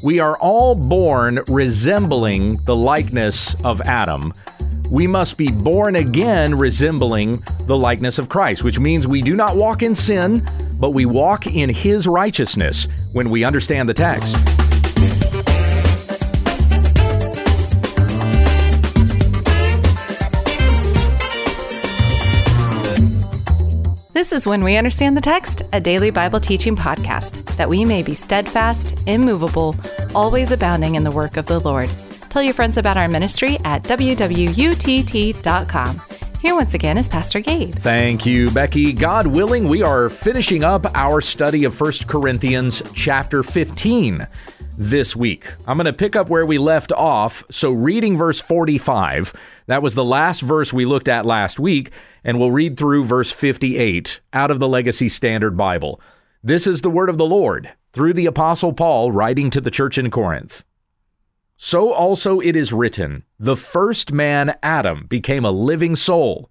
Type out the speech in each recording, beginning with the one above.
We are all born resembling the likeness of Adam. We must be born again resembling the likeness of Christ, which means we do not walk in sin, but we walk in his righteousness when we understand the text. This is When We Understand the Text, a daily Bible teaching podcast, that we may be steadfast, immovable, always abounding in the work of the Lord. Tell your friends about our ministry at wwutt.com. Here once again is Pastor Gabe. Thank you, Becky. God willing, we are finishing up our study of 1 Corinthians chapter 15 this week. I'm going to pick up where we left off. So, reading verse 45, that was the last verse we looked at last week, and we'll read through verse 58 out of the Legacy Standard Bible. This is the word of the Lord through the Apostle Paul writing to the church in Corinth. So also it is written, the first man, Adam, became a living soul.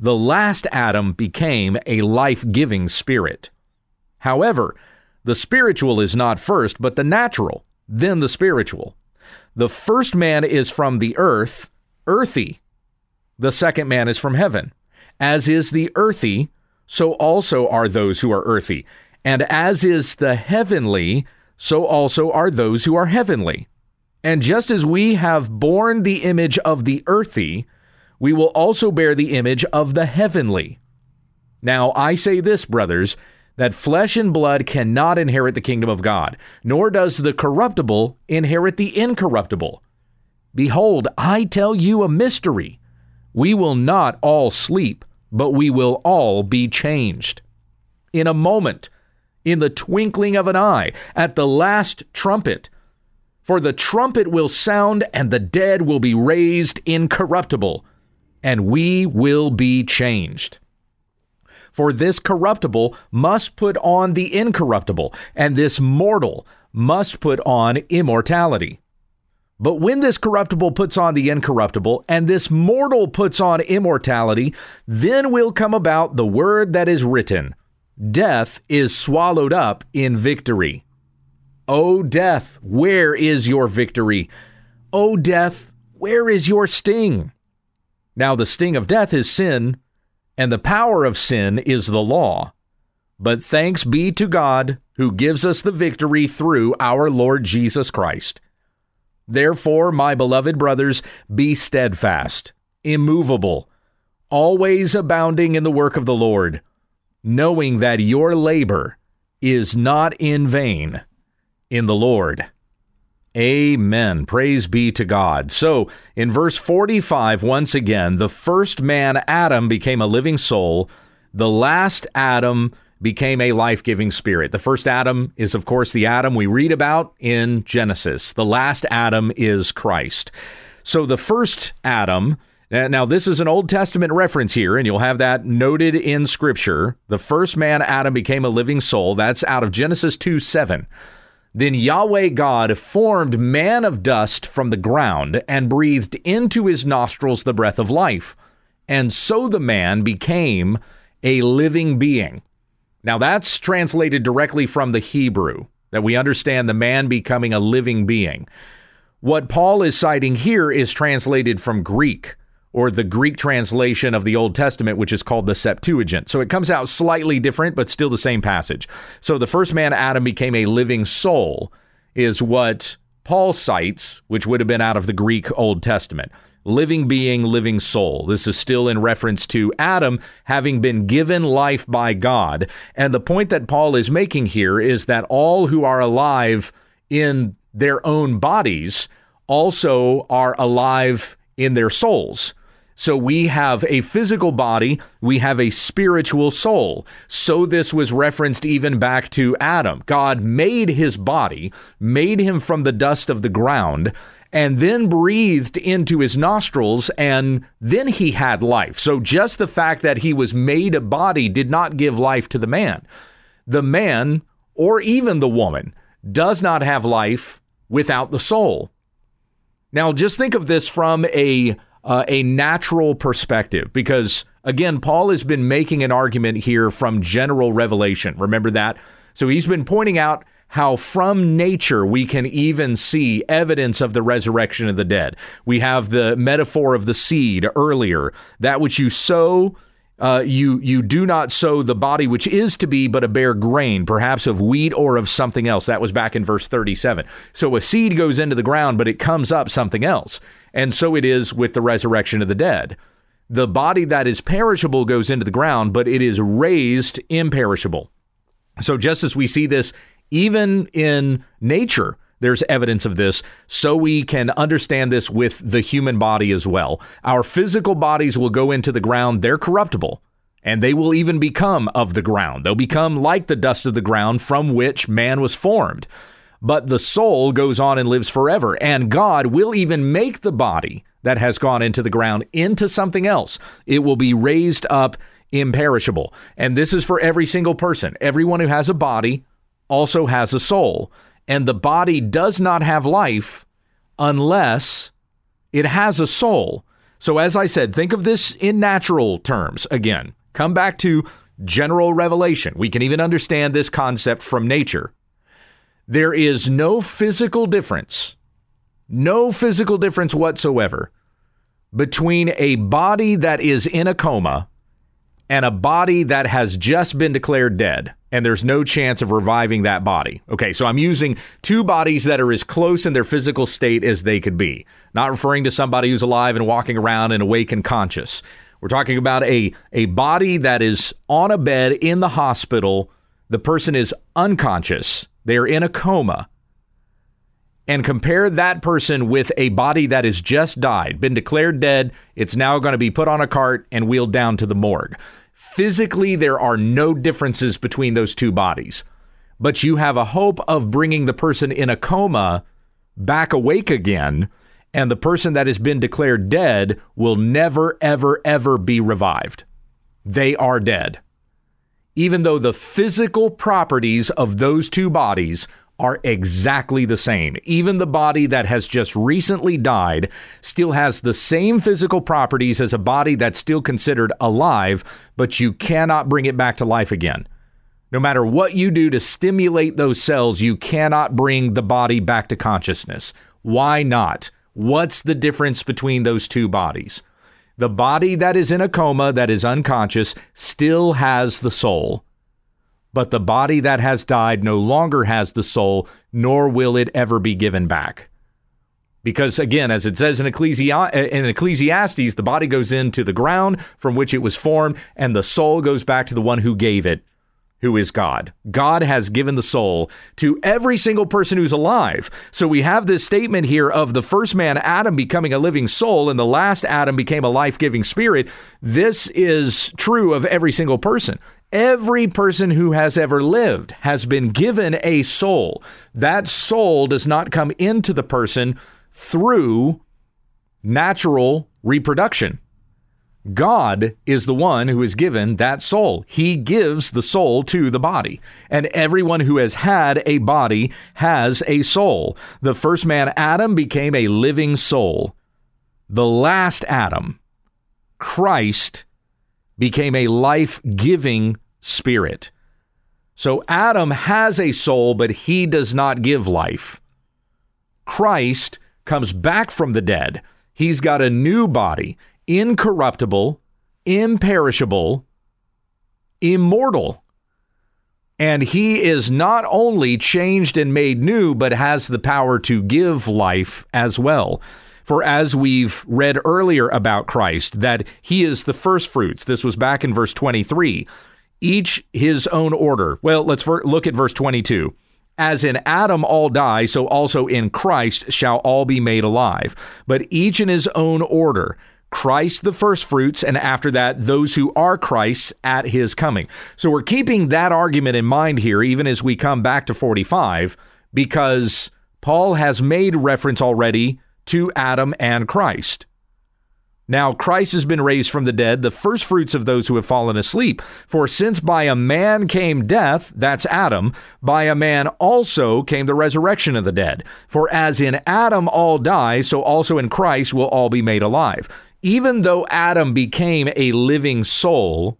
The last Adam became a life giving spirit. However, the spiritual is not first, but the natural, then the spiritual. The first man is from the earth, earthy. The second man is from heaven. As is the earthy, so also are those who are earthy. And as is the heavenly, so also are those who are heavenly. And just as we have borne the image of the earthy, we will also bear the image of the heavenly. Now I say this, brothers, that flesh and blood cannot inherit the kingdom of God, nor does the corruptible inherit the incorruptible. Behold, I tell you a mystery. We will not all sleep, but we will all be changed. In a moment, in the twinkling of an eye, at the last trumpet. For the trumpet will sound, and the dead will be raised incorruptible, and we will be changed. For this corruptible must put on the incorruptible, and this mortal must put on immortality. But when this corruptible puts on the incorruptible, and this mortal puts on immortality, then will come about the word that is written Death is swallowed up in victory. O death, where is your victory? O death, where is your sting? Now, the sting of death is sin, and the power of sin is the law. But thanks be to God who gives us the victory through our Lord Jesus Christ. Therefore, my beloved brothers, be steadfast, immovable, always abounding in the work of the Lord, knowing that your labor is not in vain in the Lord. Amen. Praise be to God. So, in verse 45, once again, the first man, Adam, became a living soul. The last Adam became a life giving spirit. The first Adam is, of course, the Adam we read about in Genesis. The last Adam is Christ. So, the first Adam. Now, this is an Old Testament reference here, and you'll have that noted in Scripture. The first man, Adam, became a living soul. That's out of Genesis 2 7. Then Yahweh God formed man of dust from the ground and breathed into his nostrils the breath of life. And so the man became a living being. Now that's translated directly from the Hebrew, that we understand the man becoming a living being. What Paul is citing here is translated from Greek or the Greek translation of the Old Testament, which is called the Septuagint. So it comes out slightly different, but still the same passage. So the first man, Adam, became a living soul, is what Paul cites, which would have been out of the Greek Old Testament. Living being, living soul. This is still in reference to Adam having been given life by God. And the point that Paul is making here is that all who are alive in their own bodies also are alive in their souls. So we have a physical body, we have a spiritual soul. So this was referenced even back to Adam. God made his body, made him from the dust of the ground, and then breathed into his nostrils, and then he had life. So just the fact that he was made a body did not give life to the man. The man, or even the woman, does not have life without the soul. Now, just think of this from a uh, a natural perspective because, again, Paul has been making an argument here from general revelation. Remember that? So he's been pointing out how from nature we can even see evidence of the resurrection of the dead. We have the metaphor of the seed earlier, that which you sow. Uh, you you do not sow the body which is to be, but a bare grain, perhaps of wheat or of something else. That was back in verse 37. So a seed goes into the ground, but it comes up something else. And so it is with the resurrection of the dead. The body that is perishable goes into the ground, but it is raised imperishable. So just as we see this even in nature, there's evidence of this, so we can understand this with the human body as well. Our physical bodies will go into the ground, they're corruptible, and they will even become of the ground. They'll become like the dust of the ground from which man was formed. But the soul goes on and lives forever, and God will even make the body that has gone into the ground into something else. It will be raised up imperishable. And this is for every single person. Everyone who has a body also has a soul. And the body does not have life unless it has a soul. So, as I said, think of this in natural terms again. Come back to general revelation. We can even understand this concept from nature. There is no physical difference, no physical difference whatsoever between a body that is in a coma and a body that has just been declared dead and there's no chance of reviving that body. Okay, so I'm using two bodies that are as close in their physical state as they could be, not referring to somebody who's alive and walking around and awake and conscious. We're talking about a, a body that is on a bed in the hospital. The person is unconscious, they're in a coma. And compare that person with a body that has just died, been declared dead. It's now going to be put on a cart and wheeled down to the morgue. Physically, there are no differences between those two bodies, but you have a hope of bringing the person in a coma back awake again, and the person that has been declared dead will never, ever, ever be revived. They are dead. Even though the physical properties of those two bodies are exactly the same. Even the body that has just recently died still has the same physical properties as a body that's still considered alive, but you cannot bring it back to life again. No matter what you do to stimulate those cells, you cannot bring the body back to consciousness. Why not? What's the difference between those two bodies? The body that is in a coma, that is unconscious, still has the soul but the body that has died no longer has the soul, nor will it ever be given back. Because again, as it says in, Ecclesi- in Ecclesiastes, the body goes into the ground from which it was formed, and the soul goes back to the one who gave it, who is God. God has given the soul to every single person who's alive. So we have this statement here of the first man, Adam, becoming a living soul, and the last Adam became a life giving spirit. This is true of every single person. Every person who has ever lived has been given a soul. That soul does not come into the person through natural reproduction. God is the one who is given that soul. He gives the soul to the body. And everyone who has had a body has a soul. The first man, Adam, became a living soul. The last Adam, Christ, became a life giving spirit. So Adam has a soul, but he does not give life. Christ comes back from the dead. He's got a new body, incorruptible, imperishable, immortal. And he is not only changed and made new, but has the power to give life as well. For as we've read earlier about Christ, that he is the first fruits, this was back in verse 23 each his own order. Well, let's look at verse 22. As in Adam all die, so also in Christ shall all be made alive, but each in his own order. Christ the firstfruits, and after that, those who are Christ's at his coming. So we're keeping that argument in mind here, even as we come back to 45, because Paul has made reference already to Adam and Christ. Now Christ has been raised from the dead, the first fruits of those who have fallen asleep. For since by a man came death, that's Adam, by a man also came the resurrection of the dead. For as in Adam all die, so also in Christ will all be made alive. Even though Adam became a living soul,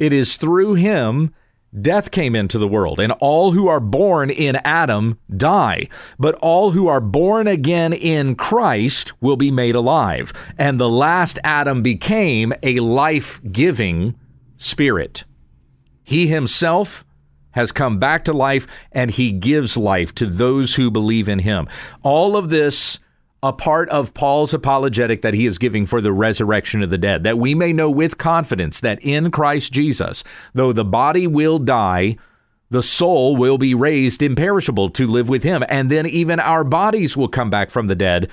it is through him death came into the world, and all who are born in Adam die. But all who are born again in Christ will be made alive. And the last Adam became a life giving spirit. He himself has come back to life, and he gives life to those who believe in him. All of this a part of Paul's apologetic that he is giving for the resurrection of the dead, that we may know with confidence that in Christ Jesus, though the body will die, the soul will be raised imperishable to live with him. And then even our bodies will come back from the dead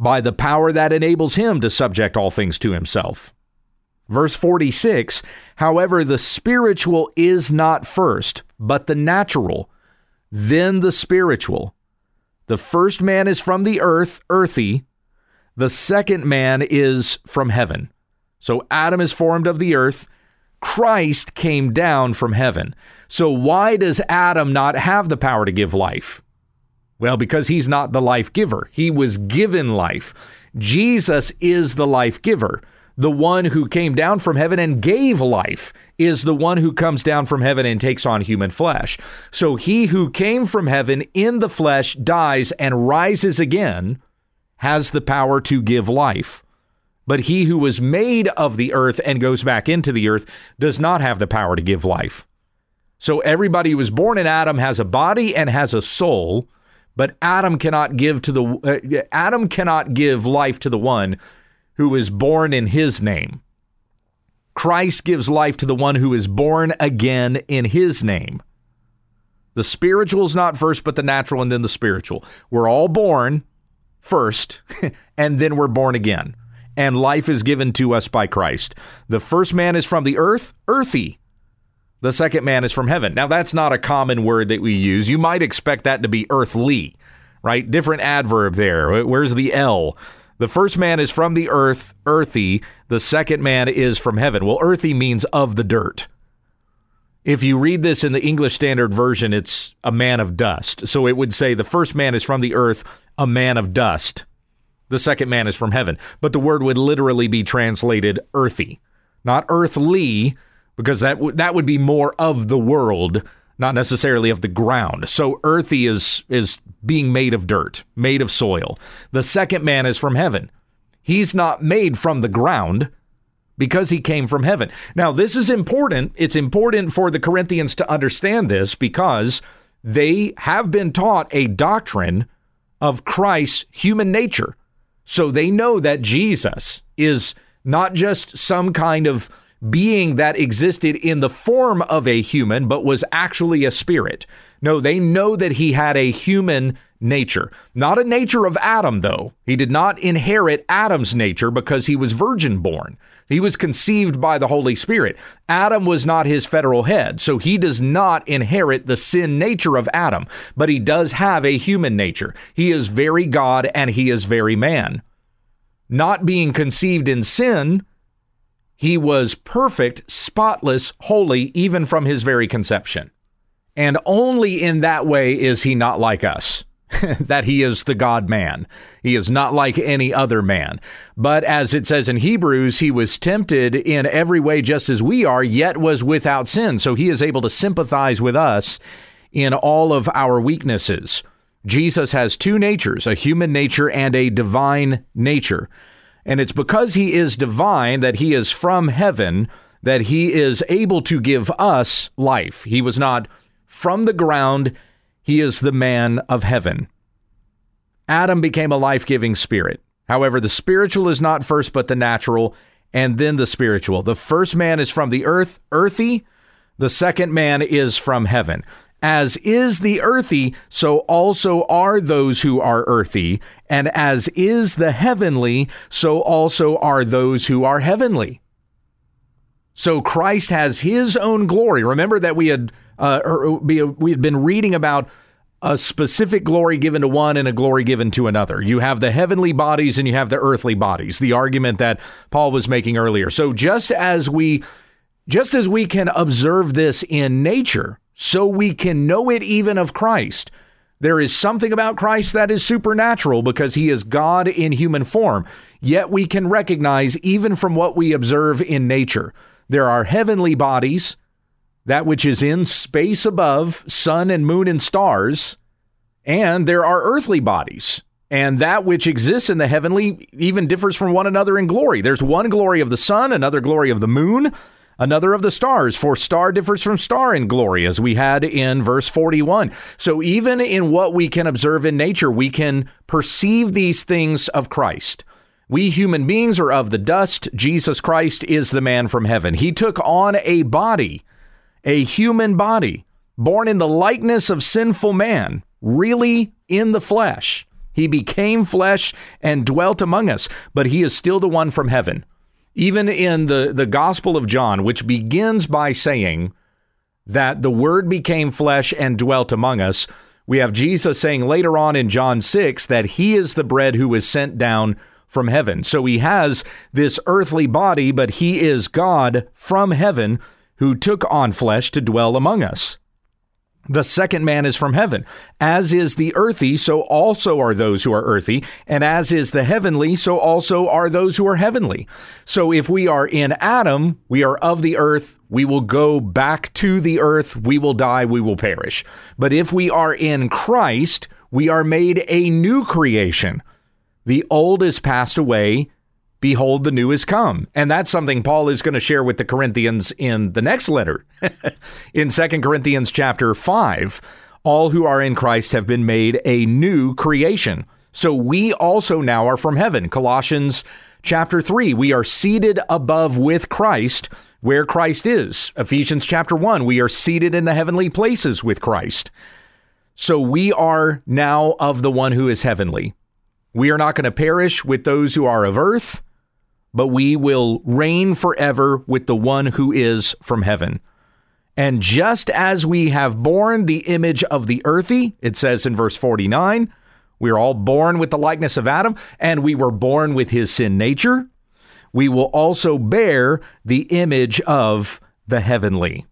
by the power that enables him to subject all things to himself. Verse 46 However, the spiritual is not first, but the natural, then the spiritual. The first man is from the earth, earthy. The second man is from heaven. So Adam is formed of the earth. Christ came down from heaven. So why does Adam not have the power to give life? Well, because he's not the life giver. He was given life. Jesus is the life giver the one who came down from heaven and gave life is the one who comes down from heaven and takes on human flesh. So he who came from heaven in the flesh dies and rises again has the power to give life. But he who was made of the earth and goes back into the earth does not have the power to give life. So everybody who was born in Adam has a body and has a soul, but Adam cannot give to the uh, Adam cannot give life to the one who is born in his name. Christ gives life to the one who is born again in his name. The spiritual is not first, but the natural and then the spiritual. We're all born first, and then we're born again. And life is given to us by Christ. The first man is from the earth, earthy. The second man is from heaven. Now, that's not a common word that we use. You might expect that to be earthly, right? Different adverb there. Where's the L? The first man is from the earth, earthy. The second man is from heaven. Well, earthy means of the dirt. If you read this in the English Standard Version, it's a man of dust. So it would say the first man is from the earth, a man of dust. The second man is from heaven. But the word would literally be translated earthy, not earthly, because that, w- that would be more of the world not necessarily of the ground. So earthy is is being made of dirt, made of soil. The second man is from heaven. He's not made from the ground because he came from heaven. Now, this is important. It's important for the Corinthians to understand this because they have been taught a doctrine of Christ's human nature. So they know that Jesus is not just some kind of being that existed in the form of a human, but was actually a spirit. No, they know that he had a human nature. Not a nature of Adam, though. He did not inherit Adam's nature because he was virgin born. He was conceived by the Holy Spirit. Adam was not his federal head, so he does not inherit the sin nature of Adam, but he does have a human nature. He is very God and he is very man. Not being conceived in sin, he was perfect, spotless, holy, even from his very conception. And only in that way is he not like us. that he is the God man. He is not like any other man. But as it says in Hebrews, he was tempted in every way just as we are, yet was without sin. So he is able to sympathize with us in all of our weaknesses. Jesus has two natures, a human nature and a divine nature. And it's because he is divine, that he is from heaven, that he is able to give us life. He was not from the ground, he is the man of heaven. Adam became a life giving spirit. However, the spiritual is not first, but the natural, and then the spiritual. The first man is from the earth, earthy. The second man is from heaven. As is the earthy, so also are those who are earthy. And as is the heavenly, so also are those who are heavenly. So Christ has his own glory. Remember that we had uh, we had been reading about a specific glory given to one and a glory given to another. You have the heavenly bodies and you have the earthly bodies. The argument that Paul was making earlier. So just as we just as we can observe this in nature, so we can know it even of Christ. There is something about Christ that is supernatural because he is God in human form. Yet we can recognize, even from what we observe in nature, there are heavenly bodies, that which is in space above, sun and moon and stars, and there are earthly bodies. And that which exists in the heavenly even differs from one another in glory. There's one glory of the sun, another glory of the moon, another of the stars, for star differs from star in glory, as we had in verse 41. So even in what we can observe in nature, we can perceive these things of Christ. We human beings are of the dust. Jesus Christ is the man from heaven. He took on a body, a human body, born in the likeness of sinful man, really in the flesh. He became flesh and dwelt among us, but he is still the one from heaven. Even in the, the Gospel of John, which begins by saying that the Word became flesh and dwelt among us, we have Jesus saying later on in John 6 that he is the bread who was sent down from heaven. So he has this earthly body, but he is God from heaven who took on flesh to dwell among us. The second man is from heaven. As is the earthy, so also are those who are earthy. And as is the heavenly, so also are those who are heavenly. So if we are in Adam, we are of the earth. We will go back to the earth. We will die. We will perish. But if we are in Christ, we are made a new creation. The old is passed away behold the new is come. And that's something paul is going to share with the corinthians in the next letter in 2 corinthians chapter 5 all who are in christ have been made a new creation. So we also now are from heaven. Colossians chapter 3 we are seated above with christ where christ is. Ephesians chapter 1 we are seated in the heavenly places with christ. So we are now of the one who is heavenly. We are not going to perish with those who are of earth but we will reign forever with the one who is from heaven. And just as we have borne the image of the earthy, it says in verse 49, we are all born with the likeness of Adam, and we were born with his sin nature. We will also bear the image of the heavenly.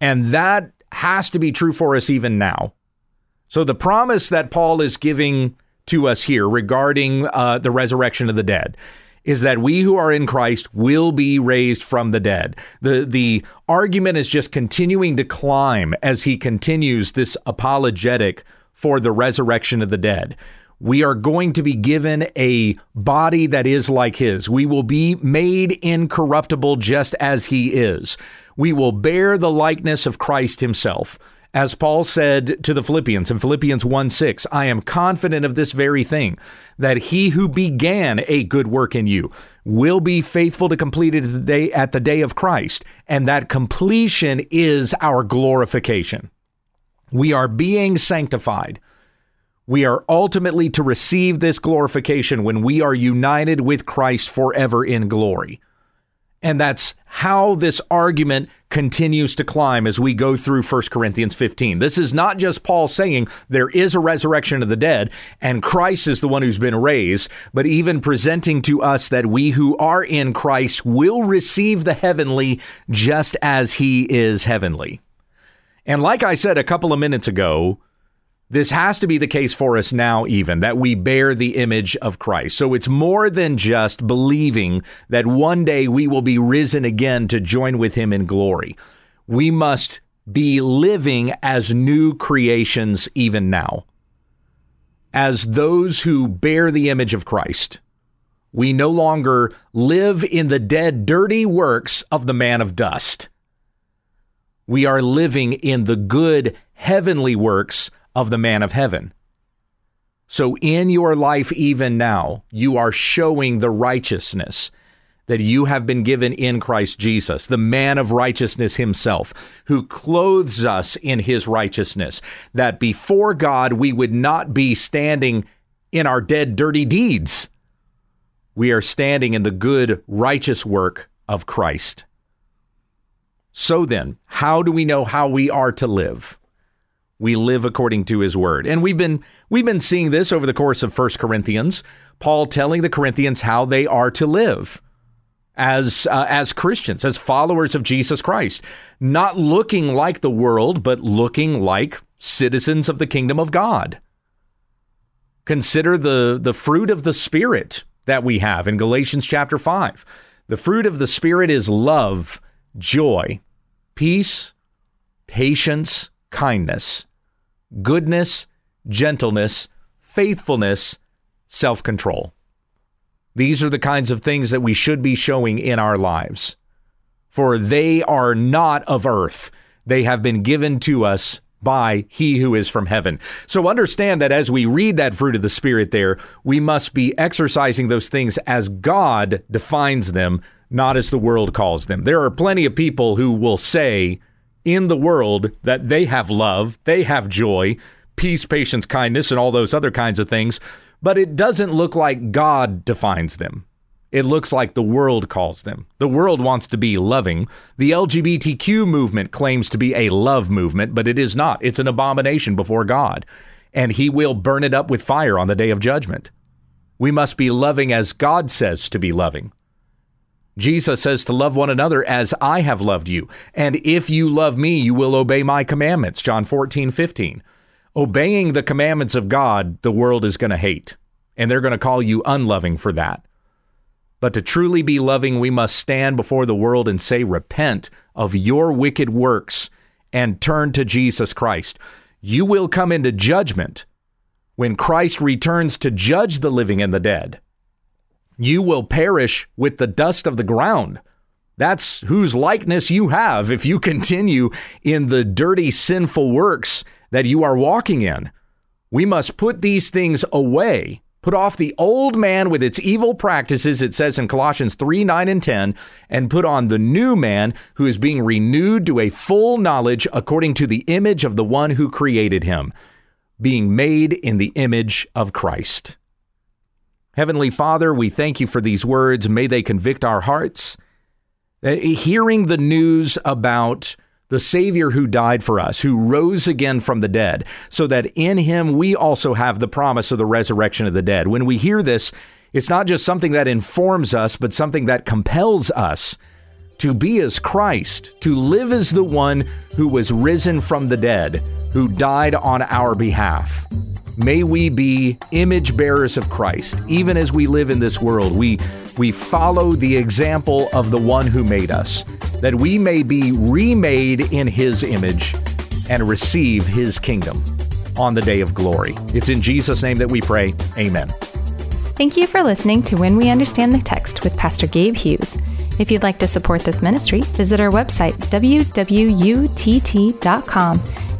And that has to be true for us even now. So the promise that Paul is giving to us here regarding uh, the resurrection of the dead is that we who are in Christ will be raised from the dead. The the argument is just continuing to climb as he continues this apologetic for the resurrection of the dead. We are going to be given a body that is like his. We will be made incorruptible just as he is. We will bear the likeness of Christ himself. As Paul said to the Philippians in Philippians 1 6, I am confident of this very thing, that he who began a good work in you will be faithful to complete it at the day, at the day of Christ, and that completion is our glorification. We are being sanctified. We are ultimately to receive this glorification when we are united with Christ forever in glory. And that's how this argument continues to climb as we go through 1 Corinthians 15. This is not just Paul saying there is a resurrection of the dead and Christ is the one who's been raised, but even presenting to us that we who are in Christ will receive the heavenly just as he is heavenly. And like I said a couple of minutes ago, this has to be the case for us now, even that we bear the image of Christ. So it's more than just believing that one day we will be risen again to join with him in glory. We must be living as new creations even now. As those who bear the image of Christ, we no longer live in the dead, dirty works of the man of dust. We are living in the good, heavenly works of the man of heaven. So, in your life, even now, you are showing the righteousness that you have been given in Christ Jesus, the man of righteousness himself, who clothes us in his righteousness, that before God we would not be standing in our dead, dirty deeds. We are standing in the good, righteous work of Christ. So then, how do we know how we are to live? We live according to his word. And we've been we've been seeing this over the course of First Corinthians, Paul telling the Corinthians how they are to live as uh, as Christians, as followers of Jesus Christ, not looking like the world, but looking like citizens of the kingdom of God. Consider the the fruit of the spirit that we have in Galatians chapter 5. The fruit of the spirit is love, joy, peace, patience, kindness, goodness, gentleness, faithfulness, self control. These are the kinds of things that we should be showing in our lives. For they are not of earth, they have been given to us by he who is from heaven. So understand that as we read that fruit of the Spirit there, we must be exercising those things as God defines them, not as the world calls them. There are plenty of people who will say in the world that they have love, they have joy, peace, patience, kindness, and all those other kinds of things, but it doesn't look like God defines them. It looks like the world calls them. The world wants to be loving. The LGBTQ movement claims to be a love movement, but it is not. It's an abomination before God, and He will burn it up with fire on the day of judgment. We must be loving as God says to be loving. Jesus says to love one another as I have loved you. And if you love me, you will obey my commandments. John 14, 15. Obeying the commandments of God, the world is going to hate, and they're going to call you unloving for that. But to truly be loving, we must stand before the world and say, Repent of your wicked works and turn to Jesus Christ. You will come into judgment when Christ returns to judge the living and the dead. You will perish with the dust of the ground. That's whose likeness you have if you continue in the dirty, sinful works that you are walking in. We must put these things away Put off the old man with its evil practices, it says in Colossians 3 9 and 10, and put on the new man who is being renewed to a full knowledge according to the image of the one who created him, being made in the image of Christ. Heavenly Father, we thank you for these words. May they convict our hearts. Uh, hearing the news about the Savior who died for us, who rose again from the dead, so that in him we also have the promise of the resurrection of the dead. When we hear this, it's not just something that informs us, but something that compels us to be as Christ, to live as the one who was risen from the dead, who died on our behalf. May we be image bearers of Christ, even as we live in this world. We, we follow the example of the one who made us, that we may be remade in his image and receive his kingdom on the day of glory. It's in Jesus' name that we pray. Amen. Thank you for listening to When We Understand the Text with Pastor Gabe Hughes. If you'd like to support this ministry, visit our website, wwutt.com,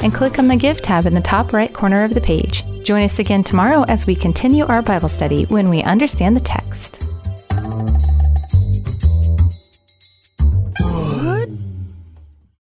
and click on the Give tab in the top right corner of the page. Join us again tomorrow as we continue our Bible study when we understand the text.